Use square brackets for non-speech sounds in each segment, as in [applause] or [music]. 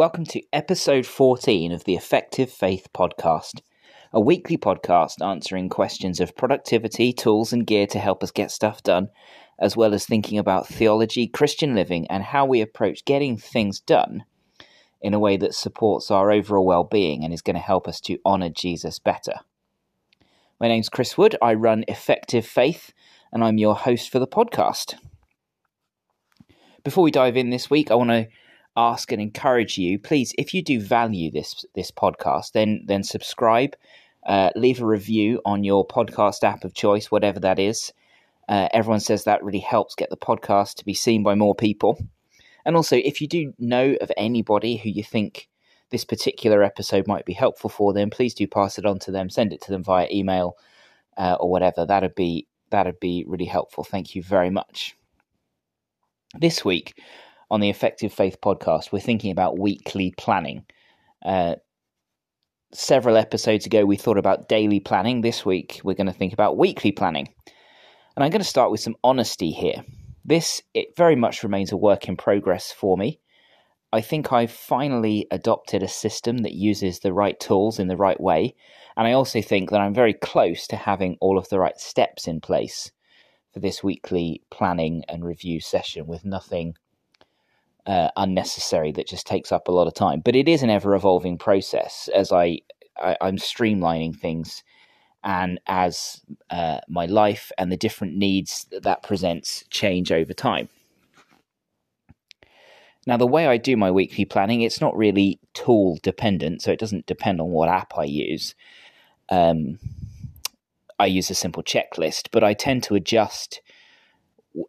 Welcome to episode 14 of the Effective Faith Podcast, a weekly podcast answering questions of productivity, tools, and gear to help us get stuff done, as well as thinking about theology, Christian living, and how we approach getting things done in a way that supports our overall well being and is going to help us to honor Jesus better. My name's Chris Wood. I run Effective Faith, and I'm your host for the podcast. Before we dive in this week, I want to ask and encourage you, please, if you do value this this podcast, then then subscribe, uh, leave a review on your podcast app of choice, whatever that is. Uh, everyone says that really helps get the podcast to be seen by more people. And also, if you do know of anybody who you think this particular episode might be helpful for them, please do pass it on to them. Send it to them via email uh, or whatever. That'd be that'd be really helpful. Thank you very much. This week, on the Effective Faith podcast, we're thinking about weekly planning. Uh, several episodes ago, we thought about daily planning. This week, we're going to think about weekly planning. And I'm going to start with some honesty here. This it very much remains a work in progress for me. I think I've finally adopted a system that uses the right tools in the right way, and I also think that I'm very close to having all of the right steps in place for this weekly planning and review session with nothing uh, unnecessary that just takes up a lot of time. But it is an ever evolving process as I, I am streamlining things, and as uh, my life and the different needs that that presents change over time. Now, the way I do my weekly planning, it's not really tool dependent, so it doesn't depend on what app I use. Um, I use a simple checklist, but I tend to adjust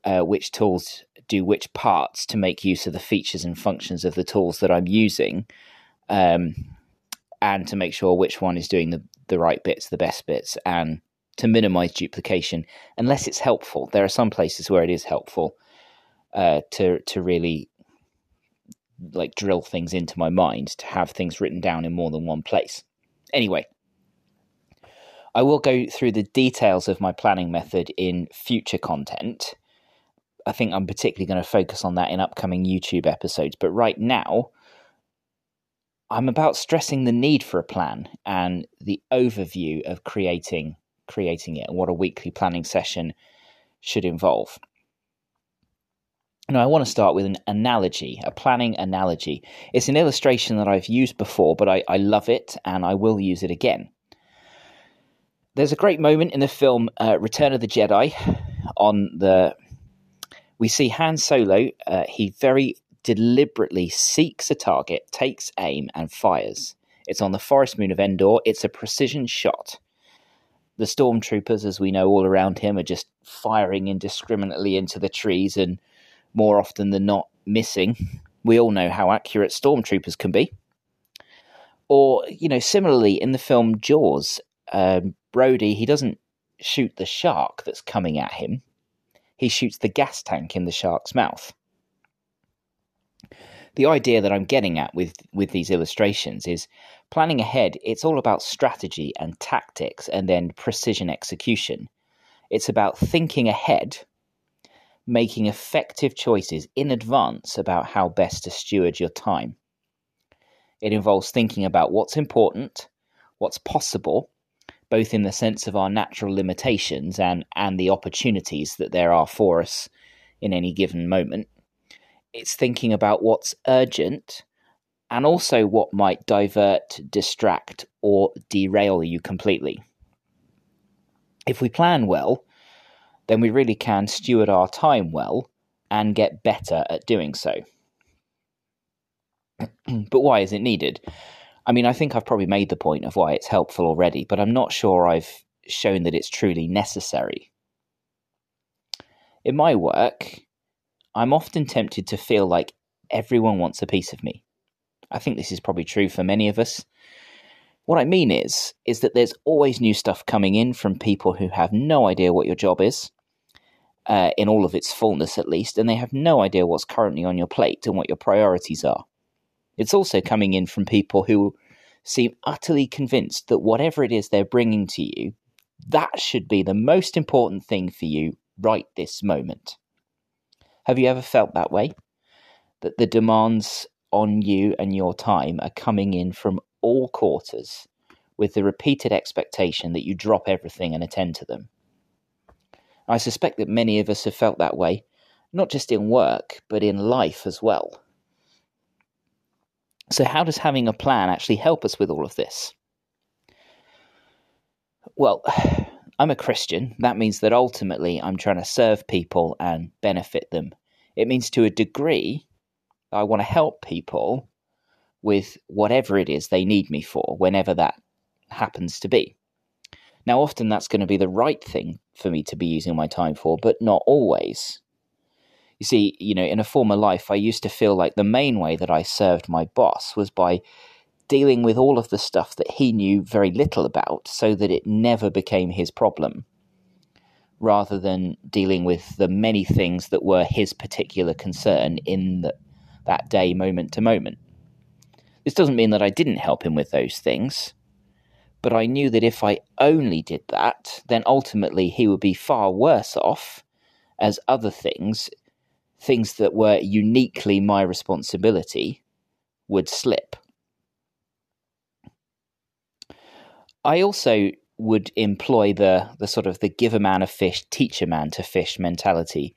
uh, which tools do which parts to make use of the features and functions of the tools that I'm using, um, and to make sure which one is doing the, the right bits, the best bits, and to minimize duplication unless it's helpful. There are some places where it is helpful uh, to to really like drill things into my mind to have things written down in more than one place. Anyway, I will go through the details of my planning method in future content. I think I'm particularly going to focus on that in upcoming YouTube episodes. But right now, I'm about stressing the need for a plan and the overview of creating creating it and what a weekly planning session should involve. Now, I want to start with an analogy, a planning analogy. It's an illustration that I've used before, but I, I love it and I will use it again. There's a great moment in the film uh, Return of the Jedi on the we see Han Solo, uh, he very deliberately seeks a target, takes aim, and fires. It's on the forest moon of Endor. It's a precision shot. The stormtroopers, as we know all around him, are just firing indiscriminately into the trees and more often than not missing. [laughs] We all know how accurate stormtroopers can be. Or, you know, similarly in the film Jaws, um, Brody, he doesn't shoot the shark that's coming at him he shoots the gas tank in the shark's mouth. The idea that I'm getting at with, with these illustrations is planning ahead, it's all about strategy and tactics and then precision execution. It's about thinking ahead, making effective choices in advance about how best to steward your time. It involves thinking about what's important, what's possible, both in the sense of our natural limitations and and the opportunities that there are for us in any given moment. It's thinking about what's urgent and also what might divert, distract, or derail you completely. If we plan well, then we really can steward our time well and get better at doing so. [clears throat] but why is it needed? I mean, I think I've probably made the point of why it's helpful already, but I'm not sure I've shown that it's truly necessary. In my work, I'm often tempted to feel like everyone wants a piece of me. I think this is probably true for many of us. What I mean is is that there's always new stuff coming in from people who have no idea what your job is, uh, in all of its fullness at least, and they have no idea what's currently on your plate and what your priorities are. It's also coming in from people who seem utterly convinced that whatever it is they're bringing to you, that should be the most important thing for you right this moment. Have you ever felt that way? That the demands on you and your time are coming in from all quarters with the repeated expectation that you drop everything and attend to them. I suspect that many of us have felt that way, not just in work, but in life as well. So, how does having a plan actually help us with all of this? Well, [sighs] I'm a Christian. That means that ultimately I'm trying to serve people and benefit them. It means to a degree I want to help people with whatever it is they need me for, whenever that happens to be. Now, often that's going to be the right thing for me to be using my time for, but not always. You see, you know, in a former life, I used to feel like the main way that I served my boss was by dealing with all of the stuff that he knew very little about so that it never became his problem, rather than dealing with the many things that were his particular concern in the, that day, moment to moment. This doesn't mean that I didn't help him with those things but I knew that if I only did that, then ultimately he would be far worse off as other things, things that were uniquely my responsibility, would slip. I also would employ the, the sort of the give a man a fish, teach a man to fish mentality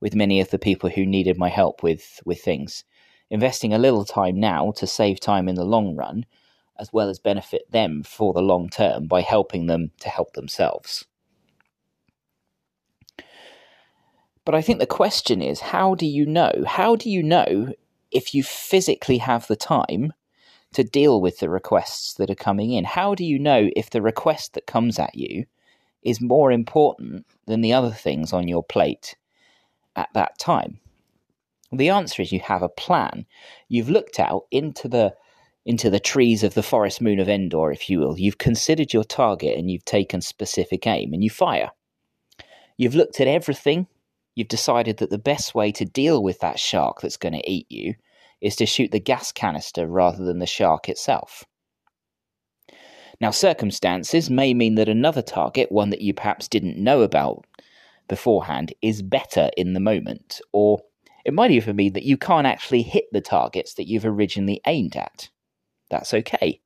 with many of the people who needed my help with, with things. Investing a little time now to save time in the long run as well as benefit them for the long term by helping them to help themselves. But I think the question is how do you know? How do you know if you physically have the time to deal with the requests that are coming in? How do you know if the request that comes at you is more important than the other things on your plate at that time? The answer is you have a plan. You've looked out into the into the trees of the forest moon of Endor, if you will. You've considered your target and you've taken specific aim and you fire. You've looked at everything. You've decided that the best way to deal with that shark that's going to eat you is to shoot the gas canister rather than the shark itself. Now, circumstances may mean that another target, one that you perhaps didn't know about beforehand, is better in the moment, or it might even mean that you can't actually hit the targets that you've originally aimed at that's okay.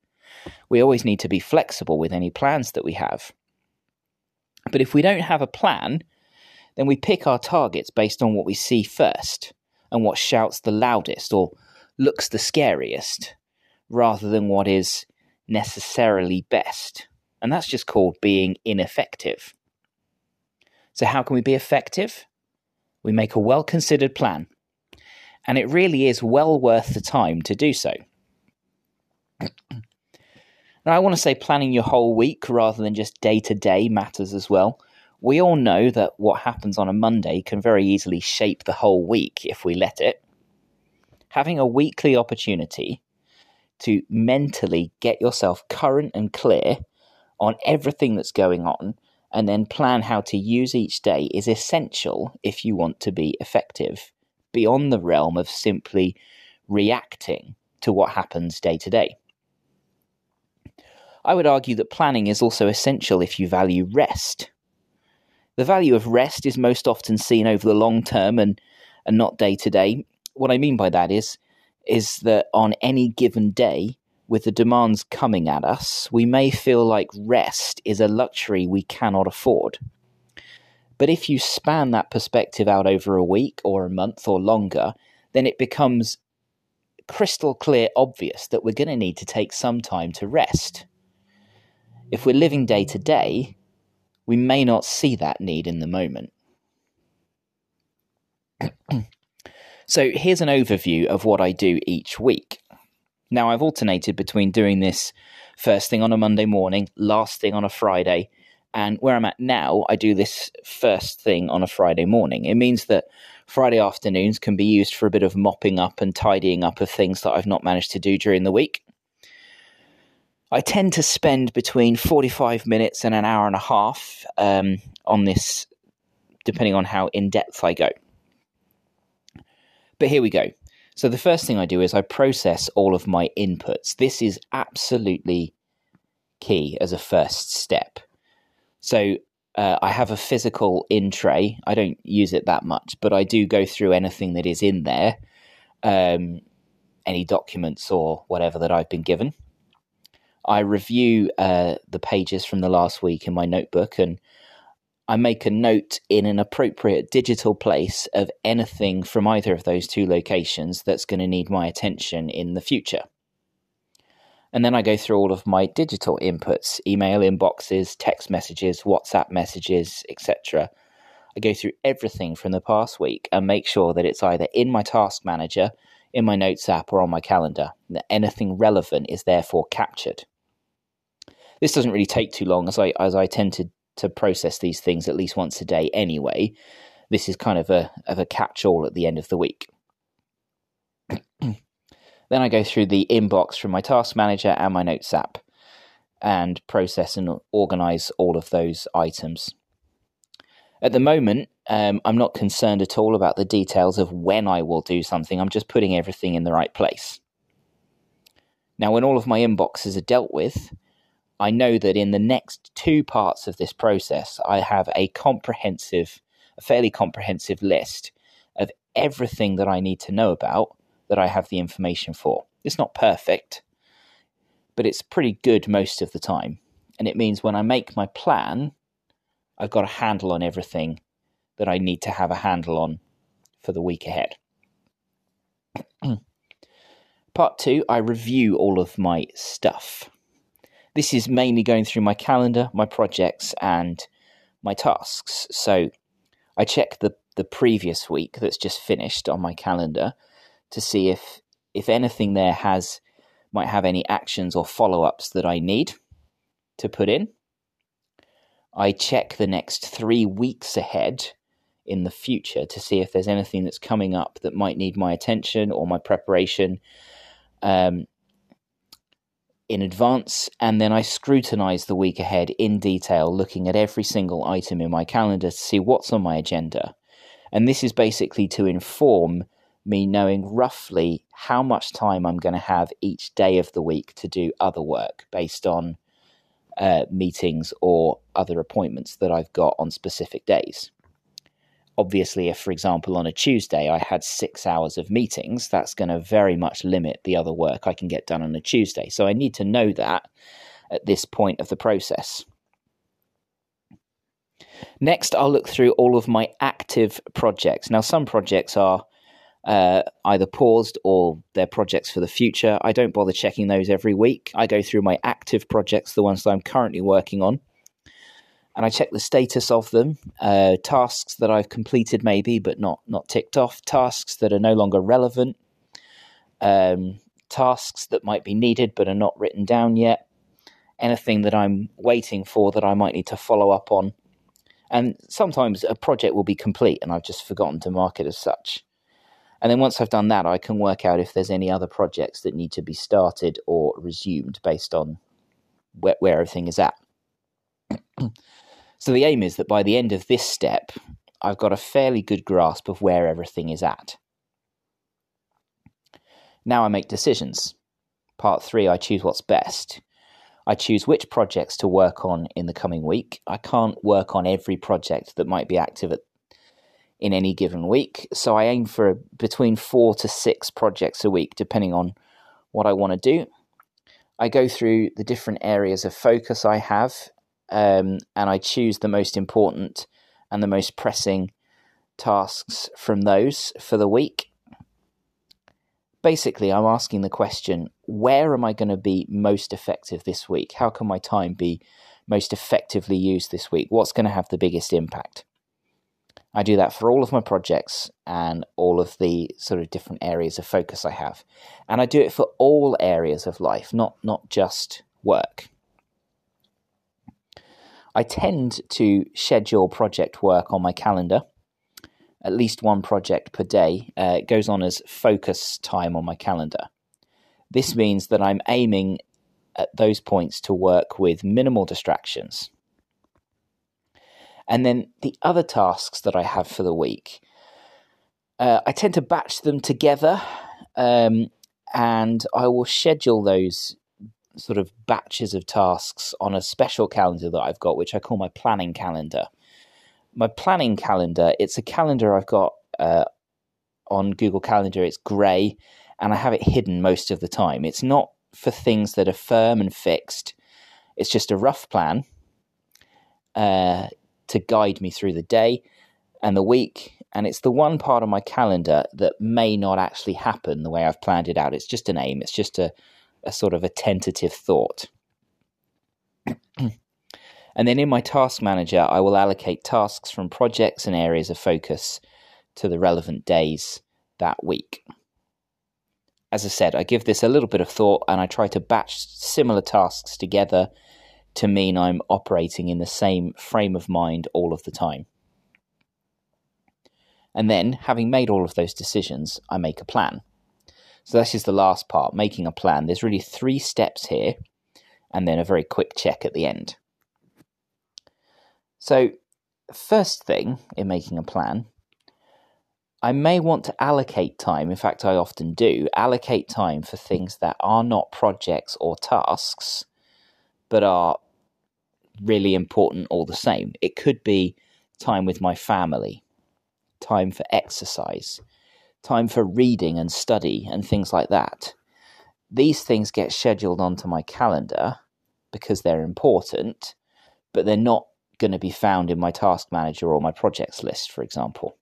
We always need to be flexible with any plans that we have. But if we don't have a plan, then we pick our targets based on what we see first and what shouts the loudest or looks the scariest rather than what is necessarily best. And that's just called being ineffective. So, how can we be effective? We make a well considered plan. And it really is well worth the time to do so. Now, I want to say planning your whole week rather than just day to day matters as well. We all know that what happens on a Monday can very easily shape the whole week if we let it. Having a weekly opportunity to mentally get yourself current and clear on everything that's going on and then plan how to use each day is essential if you want to be effective beyond the realm of simply reacting to what happens day to day. I would argue that planning is also essential if you value rest. The value of rest is most often seen over the long term and, and not day to day. What I mean by that is, is that on any given day, with the demands coming at us, we may feel like rest is a luxury we cannot afford. But if you span that perspective out over a week or a month or longer, then it becomes crystal clear obvious that we're going to need to take some time to rest. If we're living day to day, we may not see that need in the moment. [clears throat] so here's an overview of what I do each week. Now, I've alternated between doing this first thing on a Monday morning, last thing on a Friday, and where I'm at now, I do this first thing on a Friday morning. It means that Friday afternoons can be used for a bit of mopping up and tidying up of things that I've not managed to do during the week. I tend to spend between 45 minutes and an hour and a half um, on this, depending on how in depth I go. But here we go. So, the first thing I do is I process all of my inputs. This is absolutely key as a first step. So, uh, I have a physical in tray. I don't use it that much, but I do go through anything that is in there. Um, any documents or whatever that I've been given. I review uh, the pages from the last week in my notebook and I make a note in an appropriate digital place of anything from either of those two locations that's going to need my attention in the future. And then I go through all of my digital inputs email inboxes, text messages, WhatsApp messages, etc. I go through everything from the past week and make sure that it's either in my task manager, in my notes app, or on my calendar, that anything relevant is therefore captured. This doesn't really take too long as I as I tend to to process these things at least once a day anyway. This is kind of a of a catch all at the end of the week. [clears throat] then I go through the inbox from my task manager and my notes app and process and organize all of those items. At the moment, um, I'm not concerned at all about the details of when I will do something. I'm just putting everything in the right place. Now, when all of my inboxes are dealt with, I know that in the next two parts of this process, I have a comprehensive, a fairly comprehensive list of everything that I need to know about that I have the information for. It's not perfect, but it's pretty good most of the time. And it means when I make my plan, I've got a handle on everything that I need to have a handle on for the week ahead. [clears throat] Part two, I review all of my stuff. This is mainly going through my calendar, my projects, and my tasks. So I check the, the previous week that's just finished on my calendar to see if if anything there has might have any actions or follow-ups that I need to put in. I check the next three weeks ahead in the future to see if there's anything that's coming up that might need my attention or my preparation. Um, in advance, and then I scrutinize the week ahead in detail, looking at every single item in my calendar to see what's on my agenda. And this is basically to inform me knowing roughly how much time I'm going to have each day of the week to do other work based on uh, meetings or other appointments that I've got on specific days obviously, if, for example, on a Tuesday I had six hours of meetings, that's going to very much limit the other work I can get done on a Tuesday. So I need to know that at this point of the process. Next, I'll look through all of my active projects. Now, some projects are uh, either paused or they're projects for the future. I don't bother checking those every week. I go through my active projects, the ones that I'm currently working on and I check the status of them. Uh, tasks that I've completed, maybe, but not not ticked off. Tasks that are no longer relevant. Um, tasks that might be needed but are not written down yet. Anything that I'm waiting for that I might need to follow up on. And sometimes a project will be complete and I've just forgotten to mark it as such. And then once I've done that, I can work out if there's any other projects that need to be started or resumed based on where, where everything is at. [clears throat] So the aim is that by the end of this step, I've got a fairly good grasp of where everything is at. Now I make decisions. Part three, I choose what's best. I choose which projects to work on in the coming week. I can't work on every project that might be active at, in any given week, so I aim for between four to six projects a week, depending on what I want to do. I go through the different areas of focus I have um, and I choose the most important and the most pressing tasks from those for the week. Basically, I'm asking the question where am I going to be most effective this week? How can my time be most effectively used this week? What's going to have the biggest impact? I do that for all of my projects and all of the sort of different areas of focus I have. And I do it for all areas of life, not not just work. I tend to schedule project work on my calendar, at least one project per day. Uh, it goes on as focus time on my calendar. This means that I'm aiming at those points to work with minimal distractions. And then the other tasks that I have for the week, uh, I tend to batch them together um, and I will schedule those sort of batches of tasks on a special calendar that I've got, which I call my planning calendar. My planning calendar, it's a calendar I've got uh, on Google Calendar. It's grey and I have it hidden most of the time. It's not for things that are firm and fixed, it's just a rough plan uh, to guide me through the day and the week. And it's the one part of my calendar that may not actually happen the way I've planned it out. It's just an aim, it's just a, a sort of a tentative thought. [clears throat] and then in my task manager, I will allocate tasks from projects and areas of focus to the relevant days that week. As I said, I give this a little bit of thought and I try to batch similar tasks together to mean I'm operating in the same frame of mind all of the time. And then, having made all of those decisions, I make a plan. So, this is the last part making a plan. There's really three steps here, and then a very quick check at the end. So, first thing in making a plan, I may want to allocate time. In fact, I often do allocate time for things that are not projects or tasks, but are really important all the same. It could be time with my family, time for exercise, time for reading and study, and things like that. These things get scheduled onto my calendar because they're important, but they're not going to be found in my task manager or my projects list, for example.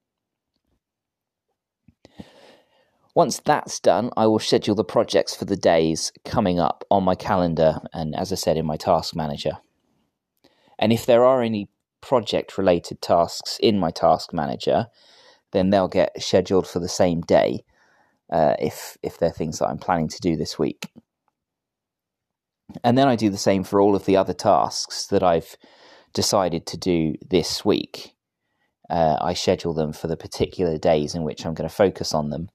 Once that's done, I will schedule the projects for the days coming up on my calendar and, as I said, in my task manager. And if there are any project related tasks in my task manager, then they'll get scheduled for the same day uh, if if they're things that I'm planning to do this week. And then I do the same for all of the other tasks that I've decided to do this week. Uh, I schedule them for the particular days in which I'm going to focus on them.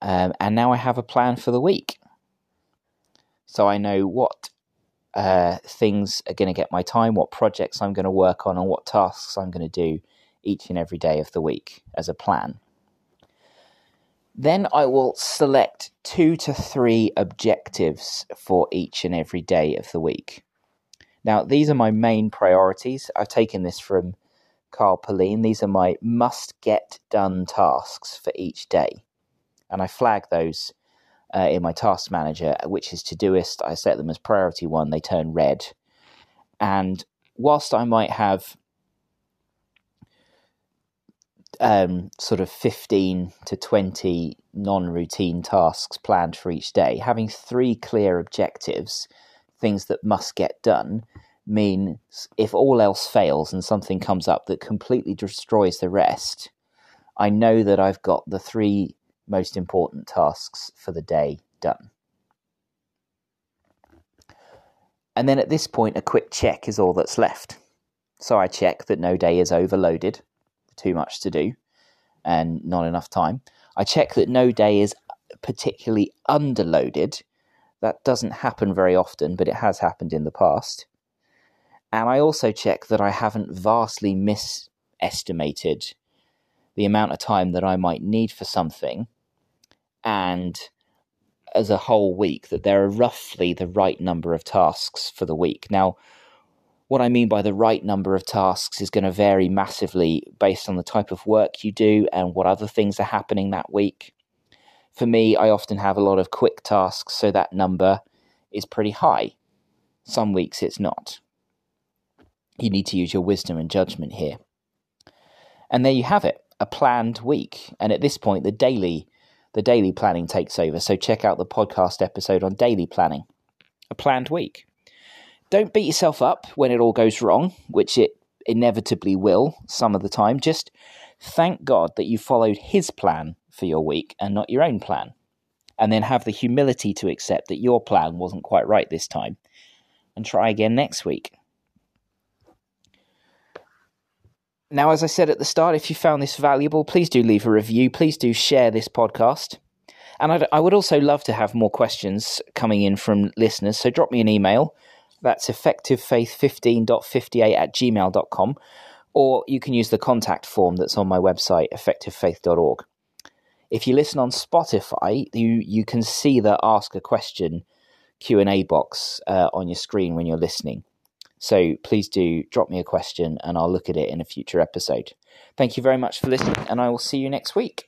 Um, and now I have a plan for the week. So I know what uh, things are going to get my time, what projects I'm going to work on, and what tasks I'm going to do each and every day of the week as a plan. Then I will select two to three objectives for each and every day of the week. Now, these are my main priorities. I've taken this from Carl Pullein. These are my must get done tasks for each day. And I flag those uh, in my task manager, which is Todoist. I set them as priority one, they turn red. And whilst I might have um, sort of 15 to 20 non routine tasks planned for each day, having three clear objectives, things that must get done, means if all else fails and something comes up that completely destroys the rest, I know that I've got the three most important tasks for the day done. And then at this point, a quick check is all that's left. So I check that no day is overloaded, too much to do, and not enough time. I check that no day is particularly underloaded. That doesn't happen very often, but it has happened in the past. And I also check that I haven't vastly misestimated the amount of time that I might need for something and as a whole week that there are roughly the right number of tasks for the week. Now, what I mean by the right number of tasks is going to vary massively based on the type of work you do and what other things are happening that week. For me, I often have a lot of quick tasks, so that number is pretty high. Some weeks it's not. You need to use your wisdom and judgment here. And there you have it, a planned week. And at this point, the daily the daily planning takes over. So check out the podcast episode on daily planning, a planned week. Don't beat yourself up when it all goes wrong, which it inevitably will some of the time. Just thank God that you followed His plan for your week and not your own plan. And then have the humility to accept that your plan wasn't quite right this time and try again next week. Now, as I said at the start, if you found this valuable, please do leave a review. Please do share this podcast. And I'd, I would also love to have more questions coming in from listeners. So drop me an email. That's effectivefaith15.58 at gmail.com. Or you can use the contact form that's on my website, effectivefaith.org. If you listen on Spotify, you, you can see the Ask a Question Q&A box uh, on your screen when you're listening. So please do drop me a question and I'll look at it in a future episode. Thank you very much for listening, and I will see you next week.